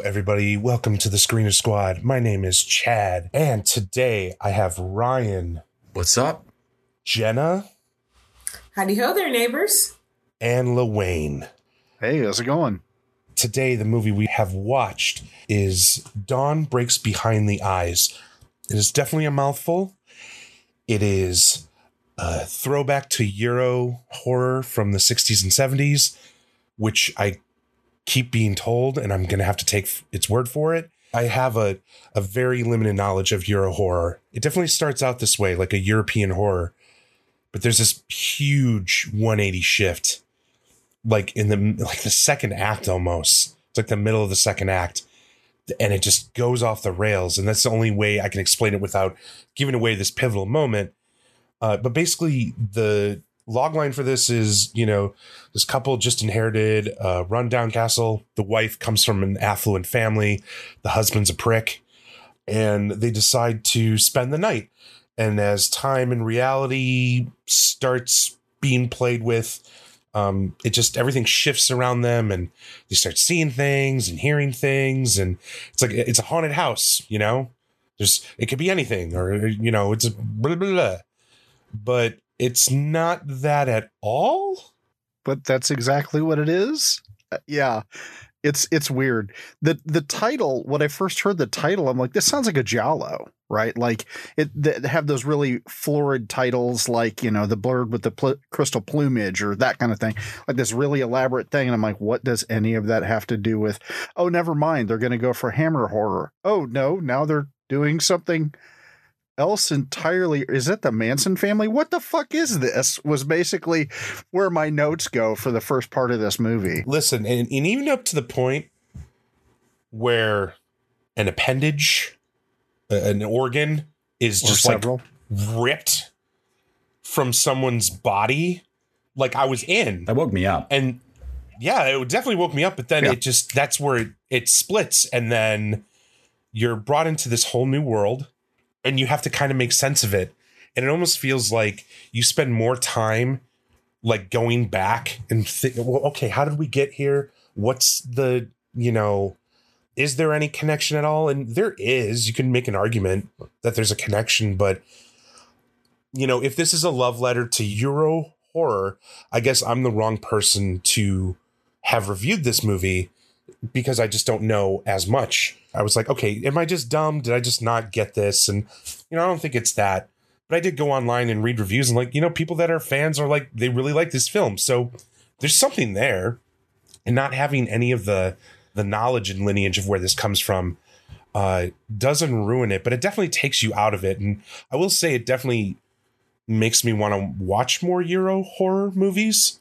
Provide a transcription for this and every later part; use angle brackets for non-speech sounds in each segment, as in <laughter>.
Hello, everybody. Welcome to the Screener Squad. My name is Chad, and today I have Ryan, What's up? Jenna, Howdy ho there, neighbors. and Lawayne. Hey, how's it going? Today, the movie we have watched is Dawn Breaks Behind the Eyes. It is definitely a mouthful. It is a throwback to Euro horror from the 60s and 70s, which I keep being told, and I'm going to have to take its word for it. I have a, a very limited knowledge of Euro horror. It definitely starts out this way, like a European horror, but there's this huge 180 shift, like in the like the second act almost. It's like the middle of the second act, and it just goes off the rails. And that's the only way I can explain it without giving away this pivotal moment. Uh, but basically, the log line for this is you know this couple just inherited a rundown castle. The wife comes from an affluent family. The husband's a prick. And they decide to spend the night. And as time and reality starts being played with um it just everything shifts around them and they start seeing things and hearing things. And it's like it's a haunted house you know? There's it could be anything or you know it's a blah blah blah. But it's not that at all But that's exactly what it is. Uh, yeah. It's it's weird. The the title, when I first heard the title, I'm like, this sounds like a Giallo, right? Like it they have those really florid titles like, you know, the bird with the pl- crystal plumage or that kind of thing. Like this really elaborate thing and I'm like, what does any of that have to do with Oh, never mind. They're going to go for hammer horror. Oh, no, now they're doing something else entirely is it the manson family? What the fuck is this? Was basically where my notes go for the first part of this movie. Listen and, and even up to the point where an appendage an organ is Or just like ripped from someone's body. Like i was in. That woke me up. and yeah it definitely woke me up but then Yeah. it just that's where it, it splits. And then you're brought into this whole new world and you have to kind of make sense of it. And it almost feels like you spend more time like going back and think well okay how did we get here? What's the you know is there any connection at all? And there is you can make an argument that there's a connection but you know if this is a love letter to euro horror i guess i'm the wrong person to have reviewed this movie because i just don't know as much. I was like okay am i just dumb? Did i just not get this? And you know i don't think it's that but i did go online and read reviews and like you know people that are fans are like they really like this film. So there's something there. And not having any of the the knowledge and lineage of where this comes from uh doesn't ruin it but it definitely takes you out of it. And i will say it definitely makes me want to watch more euro horror movies.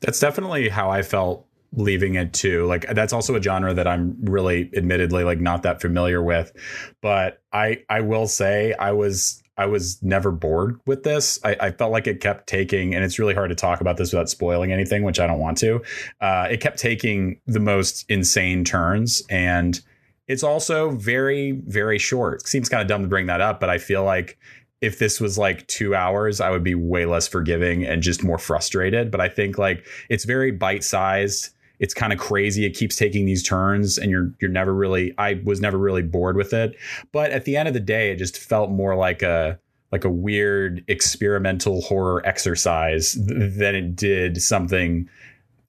That's definitely how I felt leaving it too. Like that's also a genre that I'm really admittedly like not that familiar with. But I I will say I was I was never bored with this. I, I felt like it kept taking, and it's really hard to talk about this without spoiling anything, which I don't want to. Uh, it kept taking the most insane turns, and it's also very, very short. Seems kind of dumb to bring that up, but I feel like if this was like two hours, I would be way less forgiving and just more frustrated. But I think like it's very bite sized. It's kind of crazy. It keeps taking these turns, and you're you're never really. I was never really bored with it. But at the end of the day, it just felt more like a like a weird experimental horror exercise th- than it did something.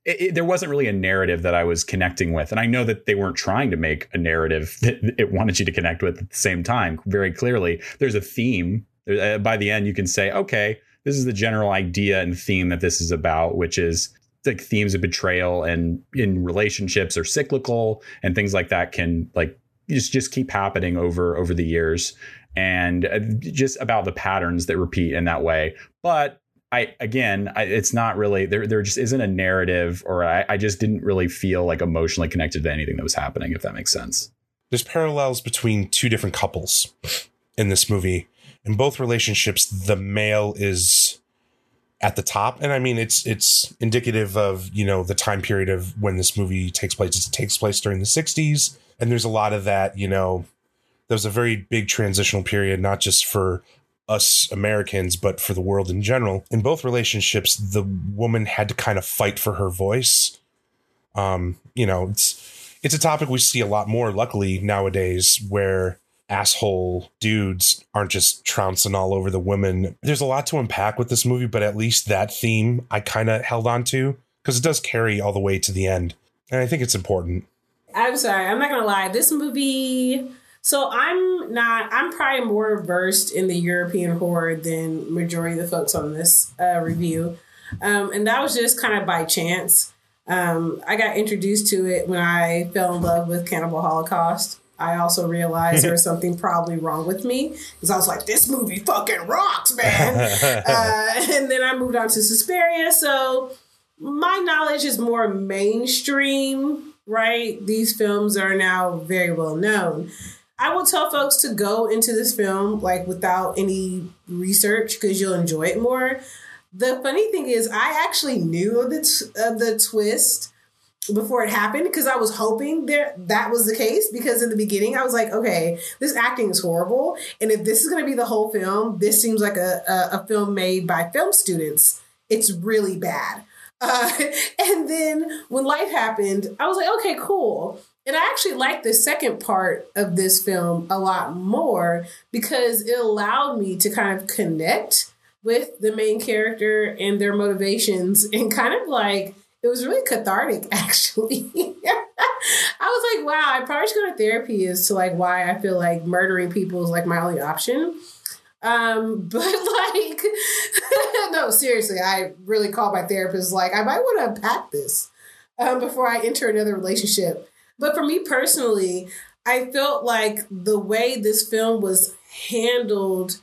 It, it- there wasn't really a narrative that I was connecting with, and I know that they weren't trying to make a narrative <laughs> that it wanted you to connect with at the same time. Very clearly, there's a theme Uh, by the end, you can say, okay, this is the general idea and theme that this is about, which is like themes of betrayal and in relationships are cyclical and things like that can like just just keep happening over over the years and uh, just about the patterns that repeat in that way. But I again, I, it's not really there. There just isn't a narrative, or I, I just didn't really feel like emotionally connected to anything that was happening. If that makes sense. There's parallels between two different couples in this movie. In both relationships, the male is at the top, and I mean it's it's indicative of you know the time period of when this movie takes place. It takes place during the '60s, and there's a lot of that. You know, there was a very big transitional period, not just for us Americans, but for the world in general. In both relationships, the woman had to kind of fight for her voice. Um, you know, it's it's a topic we see a lot more, luckily, nowadays, where asshole dudes aren't just trouncing all over the women. There's a lot to unpack with this movie, but at least that theme I kind of held on to because it does carry all the way to the end. And I think it's important. I'm sorry, I'm not gonna lie. This movie so I'm not. I'm probably more versed in the European horror than majority of the folks on this uh, review, um, and that was just kind of by chance. Um, I got introduced to it when I fell in love with Cannibal Holocaust. I also realized there was <laughs> something probably wrong with me because I was like, "This movie fucking rocks, man!" <laughs> uh, and then I moved on to Suspiria, so my knowledge is more mainstream. Right, these films are now very well known. I will tell folks to go into this film like without any research because you'll enjoy it more. The funny thing is, I actually knew of the t- of the twist before it happened because I was hoping there that was the case because in the beginning I was like, okay, this acting is horrible, and if this is going to be the whole film, this seems like a, a, a film made by film students. It's really bad. <laughs> Uh, and then when life happened, I was like, okay, cool. And I actually like the second part of this film a lot more because it allowed me to kind of connect with the main character and their motivations and kind of like it was really cathartic <laughs> actually. I was like, wow, I probably should go to therapy as to like why I feel like murdering people is like my only option. Um, <laughs> but like <laughs> no, seriously, I really called my therapist like I might want to unpack this um, before I enter another relationship but for me personally, I felt like the way this film was handled,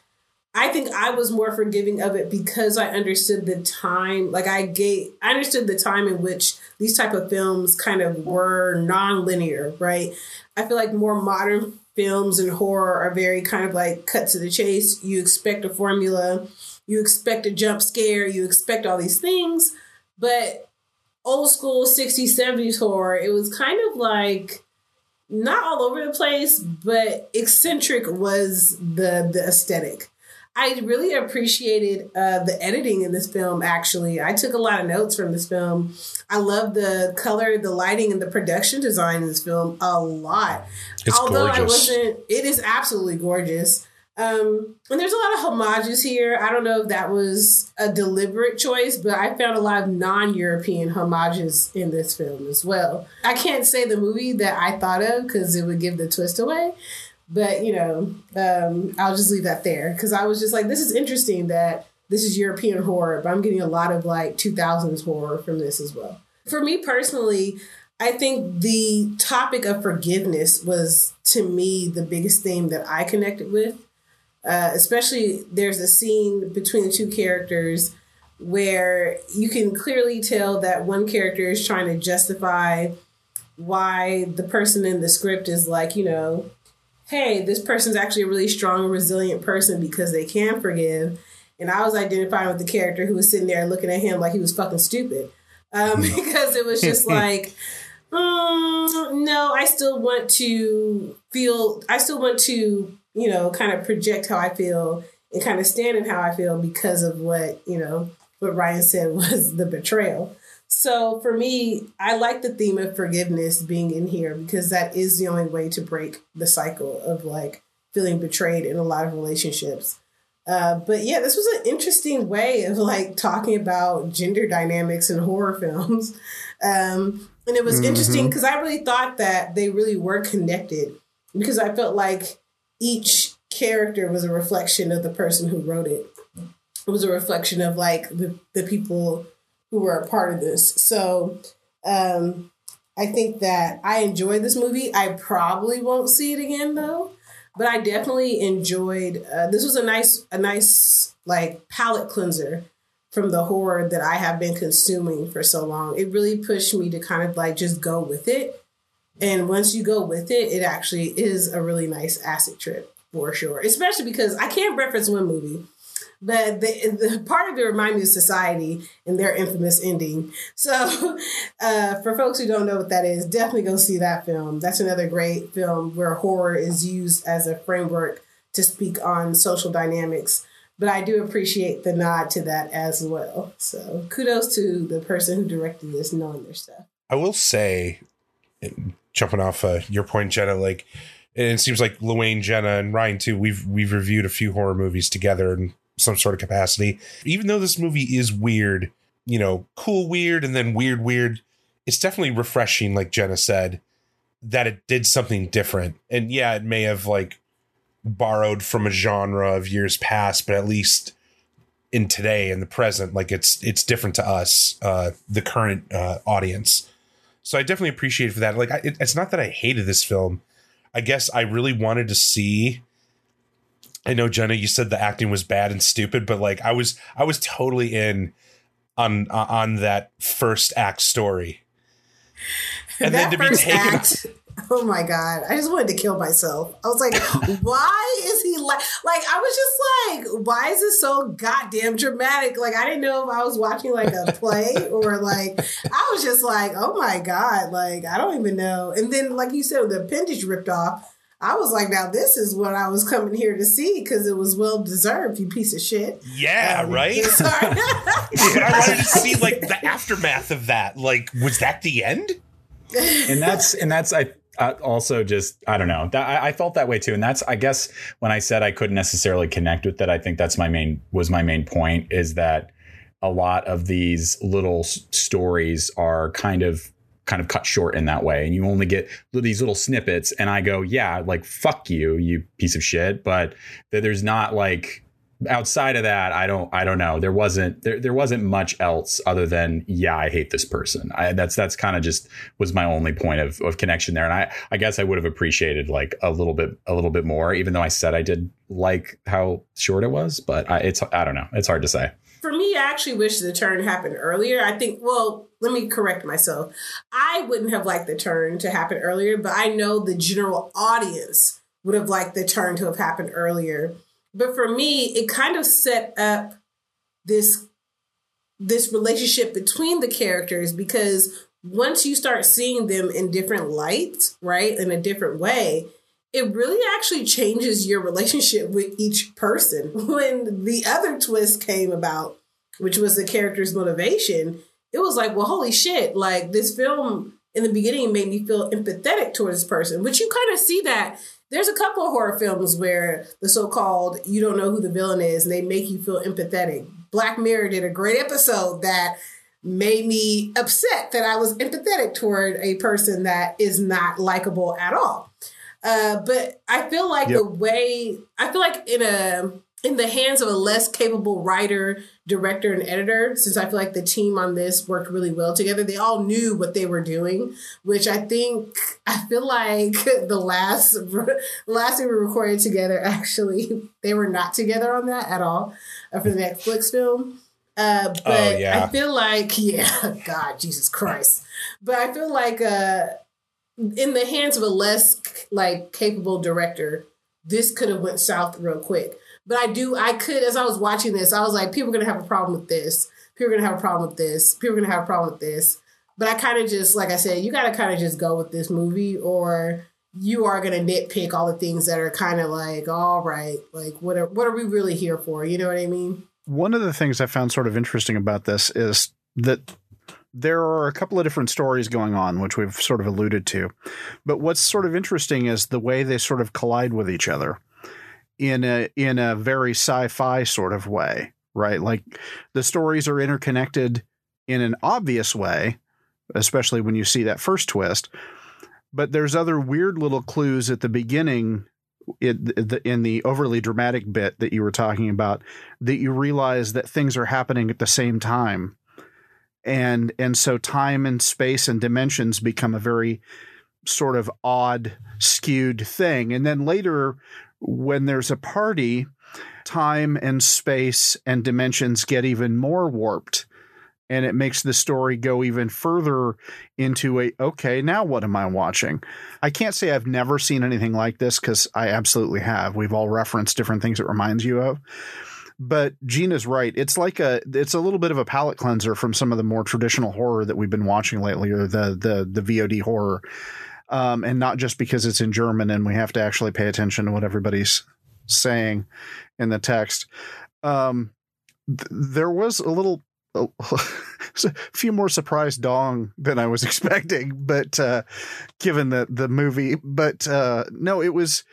I think I was more forgiving of it because I understood the time. Like I gave, I understood the time in which these type of films kind of were non-linear, right? I feel like more modern films and horror are very kind of like cut to the chase. You expect a formula, you expect a jump scare, you expect all these things, but old school 60s, 70s horror, it was kind of like not all over the place, but eccentric was the the aesthetic. I really appreciated uh, the editing in this film. Actually, I took a lot of notes from this film. I love the color, the lighting, and the production design in this film a lot. It's Although gorgeous. I wasn't, it is absolutely gorgeous. Um, and there's a lot of homages here. I don't know if that was a deliberate choice, but I found a lot of non-European homages in this film as well. I can't say the movie that I thought of because it would give the twist away. But you know, um, I'll just leave that there because I was just like, this is interesting that this is European horror, but I'm getting a lot of like 2000s horror from this as well. For me personally, I think the topic of forgiveness was to me the biggest theme that I connected with. Uh, especially there's a scene between the two characters where you can clearly tell that one character is trying to justify why the person in the script is like, you know, hey, this person's actually a really strong resilient person because they can forgive. And I was identifying with the character who was sitting there looking at him like he was fucking stupid. Um, <laughs> because it was just like, mm, no, I still want to feel, I still want to, you know, kind of project how I feel and kind of stand in how I feel because of what, you know, what Ryan said <laughs> was the betrayal. So for me, I like the theme of forgiveness being in here because that is the only way to break the cycle of like feeling betrayed in a lot of relationships. Uh, but yeah, this was an interesting way of like talking about gender dynamics in horror films. Um, and it was Mhm. interesting because I really thought that they really were connected because I felt like each character was a reflection of the person who wrote it. It was a reflection of like the, the people who were a part of this. So um, I think that I enjoyed this movie. I probably won't see it again though, but I definitely enjoyed. Uh, this was a nice, a nice like palate cleanser from the horror that I have been consuming for so long. It really pushed me to kind of like just go with it. And once you go with it, it actually is a really nice acid trip for sure. Especially because I can't reference one movie, but the, the part of it reminded me of Society and their infamous ending. So, <laughs> uh, for folks who don't know what that is, definitely go see that film. That's another great film where horror is used as a framework to speak on social dynamics but I do appreciate the nod to that as well. So kudos to the person who directed this, knowing their stuff. I will say, jumping off uh, your point, Jenna, like it seems like Luane, Jenna, and Ryan too. We've we've reviewed a few horror movies together in some sort of capacity. Even though this movie is weird, you know, cool weird and then weird weird, it's definitely refreshing. Like Jenna said, that it did something different. And yeah, it may have like borrowed from a genre of years past, but at least in today in the present, like it's it's different to us, uh, the current uh, audience. So I definitely appreciate for that. Like, I, it, it's not that I hated this film. I guess I really wanted to see. I know Jenna, you said the acting was bad and stupid, but like I was, I was totally in on on that first act story, and that then to be taken. Act- <laughs> Oh my god! I just wanted to kill myself. I was like, <laughs> why is he like? Like I was just like, why is this so goddamn dramatic? Like I didn't know if I was watching like a play <laughs> or like I was just like, oh my god! Like I don't even know. And then like you said, the appendage ripped off. I was like, now this is what I was coming here to see because it was well deserved, you piece of shit. Yeah, um, right. <laughs> <laughs> I wanted to see like the aftermath of that. Like, was that the end? and that's and that's I uh, also just I don't know. That, I, I, felt that way too, and that's I guess when I said I couldn't necessarily connect with that, I think that's my main was my main point is that a lot of these little s- stories are kind of kind of cut short in that way and you only get these little snippets and i go yeah like fuck you you piece of shit but there's not like outside of that, I don't I don't know. There wasn't there there wasn't much else other than yeah, I hate this person. I, that's that's kind of just was my only point of, of connection there. And I I guess I would have appreciated like a little bit a little bit more, even though I said I did like how short it was. But I, it's I don't know. It's hard to say. For me, I actually wish the turn happened earlier. I think well, let me correct myself. I wouldn't have liked the turn to happen earlier, but I know the general audience would have liked the turn to have happened earlier but for me, it kind of set up this this relationship between the characters because once you start seeing them in different lights, right, in a different way, it really actually changes your relationship with each person. <laughs> When the other twist came about, which was the character's motivation, it was like, well, holy shit, like this film in the beginning made me feel empathetic towards this person, which you kind of see that there's a couple of horror films where the so-called you don't know who the villain is and they make you feel empathetic. Black Mirror did a great episode that made me upset that I was empathetic toward a person that is not likable at all. Uh, but I feel like yep. the way I feel like in a in the hands of a less capable writer, director, and editor, since I feel like the team on this worked really well together, they all knew what they were doing, which I think I feel like <laughs> the last <laughs> last thing we recorded together, <laughs> actually, they were not together on that at all uh, for the Netflix film. Uh, but oh, yeah. I feel like, yeah, God, Jesus Christ. But I feel like uh, in the hands of a less like capable director, this could have went south real quick but I do, I could, as I was watching this, I was like, people are to have a problem with this. People are to have a problem with this. People are to have a problem with this. But I kind of just, like I said, you got to kind of just go with this movie or you are to nitpick all the things that are kind of like, all right, like what are, what are we really here for? You know what I mean? One of the things I found sort of interesting about this is that there are a couple of different stories going on, which we've sort of alluded to. But what's sort of interesting is the way they sort of collide with each other in a in a very sci-fi sort of way, right? Like the stories are interconnected in an obvious way, especially when you see that first twist. But there's other weird little clues at the beginning it, the, in the overly dramatic bit that you were talking about that you realize that things are happening at the same time and and so time and space and dimensions become a very sort of odd skewed thing. And then later when there's a party time and space and dimensions get even more warped. And it makes the story go even further into a okay now what am i watching? I can't say i've never seen anything like this because i absolutely have. We've all referenced different things it reminds you of but gina's right it's like a it's a little bit of a palate cleanser from some of the more traditional horror that we've been watching lately or the the the vod horror um, and not just because it's in german and we have to actually pay attention to what everybody's saying in the text um, th- there was a little a <laughs> few more surprise dong than I was <laughs> expecting, but uh, given the the movie, but uh, no, it was.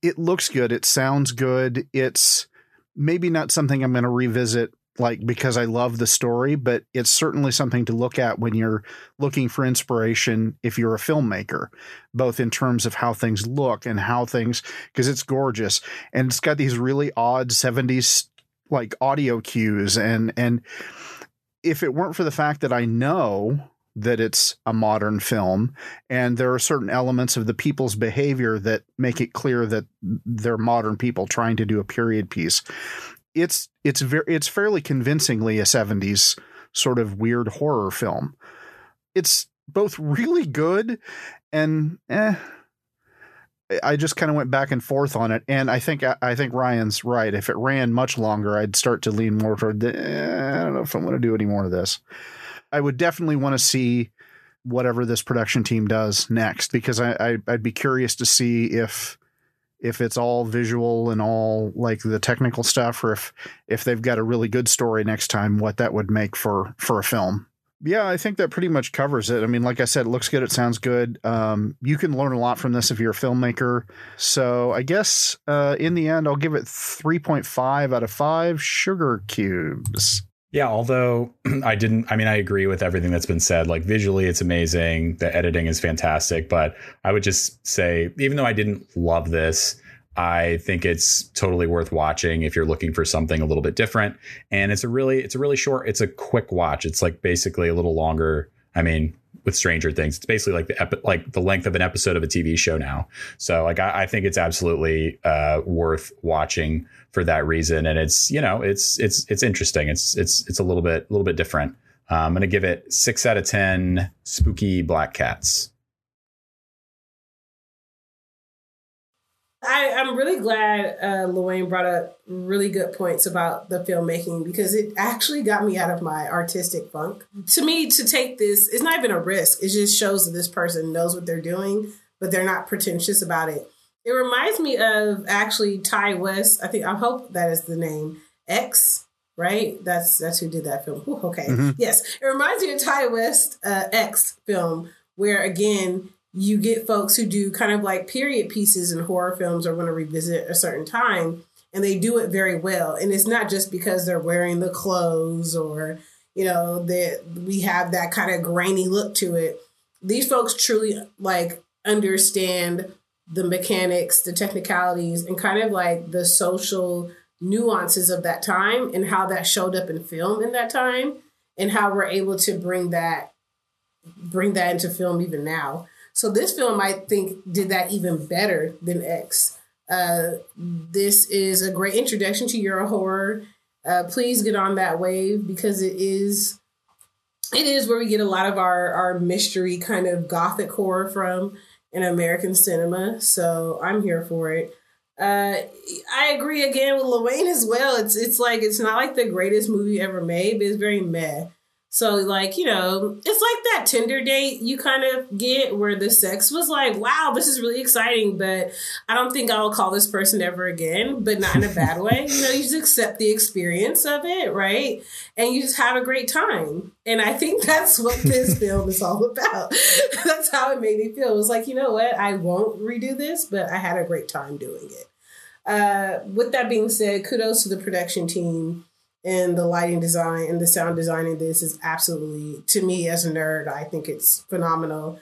It looks good. It sounds good. It's maybe not something I'm going to revisit like because I love the story, but it's certainly something to look at when you're looking for inspiration if you're a filmmaker, both in terms of how things look and how things because it's gorgeous and it's got these really odd 70s like audio cues and and if it weren't for the fact that I know that it's a modern film and there are certain elements of the people's behavior that make it clear that they're modern people trying to do a period piece it's it's very it's fairly convincingly a 70s sort of weird horror film it's both really good and eh I just kind of went back and forth on it, and I think I think Ryan's right. If it ran much longer, I'd start to lean more toward the. Eh, I don't know if I'm going to do any more of this. I would definitely want to see whatever this production team does next because I, I I'd be curious to see if if it's all visual and all like the technical stuff, or if if they've got a really good story next time, what that would make for for a film yeah, I think that pretty much covers it. I mean, like I said, it looks good. It sounds good. Um, you can learn a lot from this if you're a filmmaker. So I guess uh, in the end, I'll give it 3.5 out of 5 sugar cubes. Yeah, although <clears throat> I didn't, I mean, I agree with everything that's been said. Like visually, it's amazing. The editing is fantastic. But I would just say, even though I didn't love this, I think it's totally worth watching if you're looking for something a little bit different. And it's a really, it's a really short, it's a quick watch. It's like basically a little longer. I mean, with Stranger Things, it's basically like the epi- like the length of an episode of a TV show now. So like I, I think it's absolutely uh, worth watching for that reason. And it's you know it's it's it's interesting. It's it's it's a little bit a little bit different. Uh, I'm gonna give it six out of ten spooky black cats. I, am really glad uh, Luane brought up really good points about the filmmaking because it actually got me out of my artistic funk. To me, to take this, it's not even a risk. It just shows that this person knows what they're doing, but they're not pretentious about it. It reminds me of actually Ti West. I think I hope that is the name X. Right, that's that's who did that film. Ooh, okay, mm-hmm. yes, it reminds me of Ti West uh, X film, where again you get folks who do kind of like period pieces in horror films or want to revisit a certain time and they do it very well. And it's not just because they're wearing the clothes or you know that we have that kind of grainy look to it. These folks truly like understand the mechanics the technicalities and kind of like the social nuances of that time and how that showed up in film in that time and how we're able to bring that bring that into film even now so this film, I think, did that even better than X. Uh, this is a great introduction to Euro horror. Uh, please get on that wave because it is it is where we get a lot of our our mystery kind of gothic horror from in American cinema. So I'm here for it. Uh, I agree again with Lorraine as well. It's it's like it's not like the greatest movie ever made, but it's very meh. So, like, you know, it's like that Tinder date you kind of get where the sex was like, wow, this is really exciting, but I don't think I'll call this person ever again, but not in a bad way. You know, you just accept the experience of it, right? And you just have a great time. And I think <laughs> that's what this <laughs> film is all about. <laughs> that's how it made me feel. It was like, you know what? I won't redo this, but I had a great time doing it. Uh, with that being said, kudos to the production team and the lighting design and the sound design in this is absolutely to me as a nerd i think it's phenomenal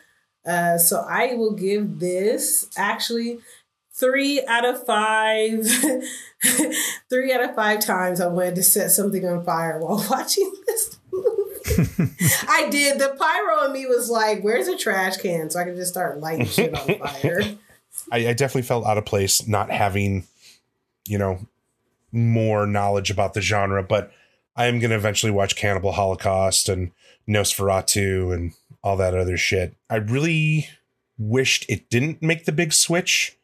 uh, so i will give this actually three out of five, <laughs> three out of five times I wanted to set something on fire while <laughs> watching this movie. <laughs> I did. The pyro in me was like, "Where's a trash can?" So I could just start lighting shit on fire. I, I definitely felt out of place not having, you know, more knowledge about the genre, but I am going to eventually watch Cannibal Holocaust and Nosferatu and all that other shit. I really wished it didn't make the big switch,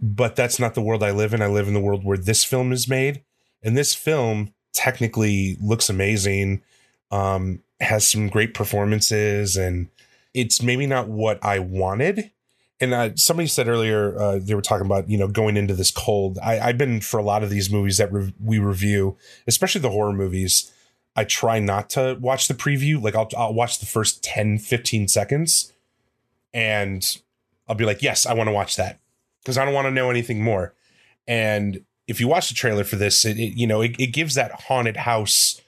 but that's not the world I live in. I live in the world where this film is made, and this film technically looks amazing, um, has some great performances, and it's maybe not what I wanted and uh, somebody said earlier uh, they were talking about you know going into this cold. I, i've been for a lot of these movies that re- we review especially the horror movies. I try not to watch the preview. Like I'll, I'll watch the first 10 15 seconds and i'll be like yes i want to watch that. Because i don't want to know anything more. And if you watch the trailer for this it, it you know it, it gives that haunted house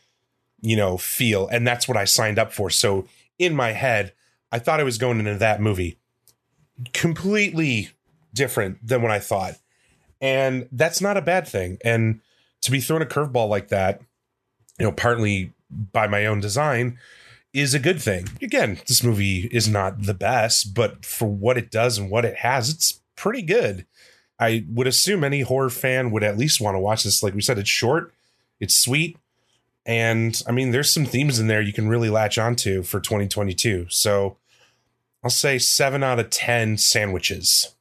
you know feel. And that's what i signed up for. So in my head i thought i was going into that movie completely different than what I thought. And that's not a bad thing. And to be thrown a curveball like that, you know, partly by my own design, is a good thing. Again, this movie is not the best, but for what it does and what it has, it's pretty good. I would assume any horror fan would at least want to watch this. Like we said, it's short, it's sweet, and I mean, there's some themes in there you can really latch onto for 2022. So I'll say seven out of 10 sandwiches.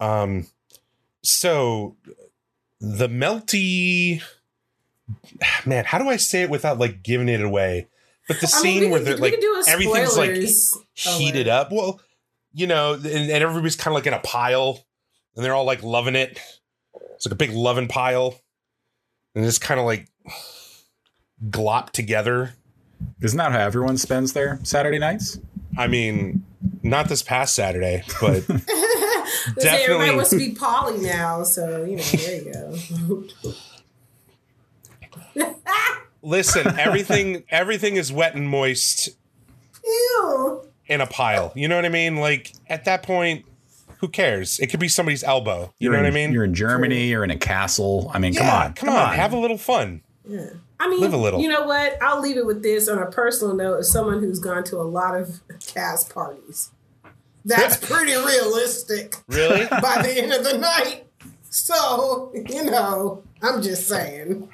Um, so the melty man, how do I say it without like giving it away? But the I mean, scene where they're like could do a everything's like heated alert. up. Well, you know, and, and everybody's kind of like in a pile, and they're all like loving it. It's like a big loving pile, and it's kind of like glopped together. Isn't that how everyone spends their Saturday nights? I mean, not this past Saturday, but <laughs> <laughs> Definitely. everybody wants to be <laughs> Polly now, so you know, there you go. listen, everything everything is wet and moist Ew. in a pile. You know what I mean? Like at that point, who cares? It could be somebody's elbow. You You're know what I mean? You're in Germany. You're in a castle. I mean, Yeah, come on, come on, have a little fun. I mean, Live a little. You know what? I'll leave it with this on a personal note. As someone who's gone to a lot of cast parties, that's <laughs> pretty realistic Really? <laughs> by the end of the night. So you know, I'm just saying.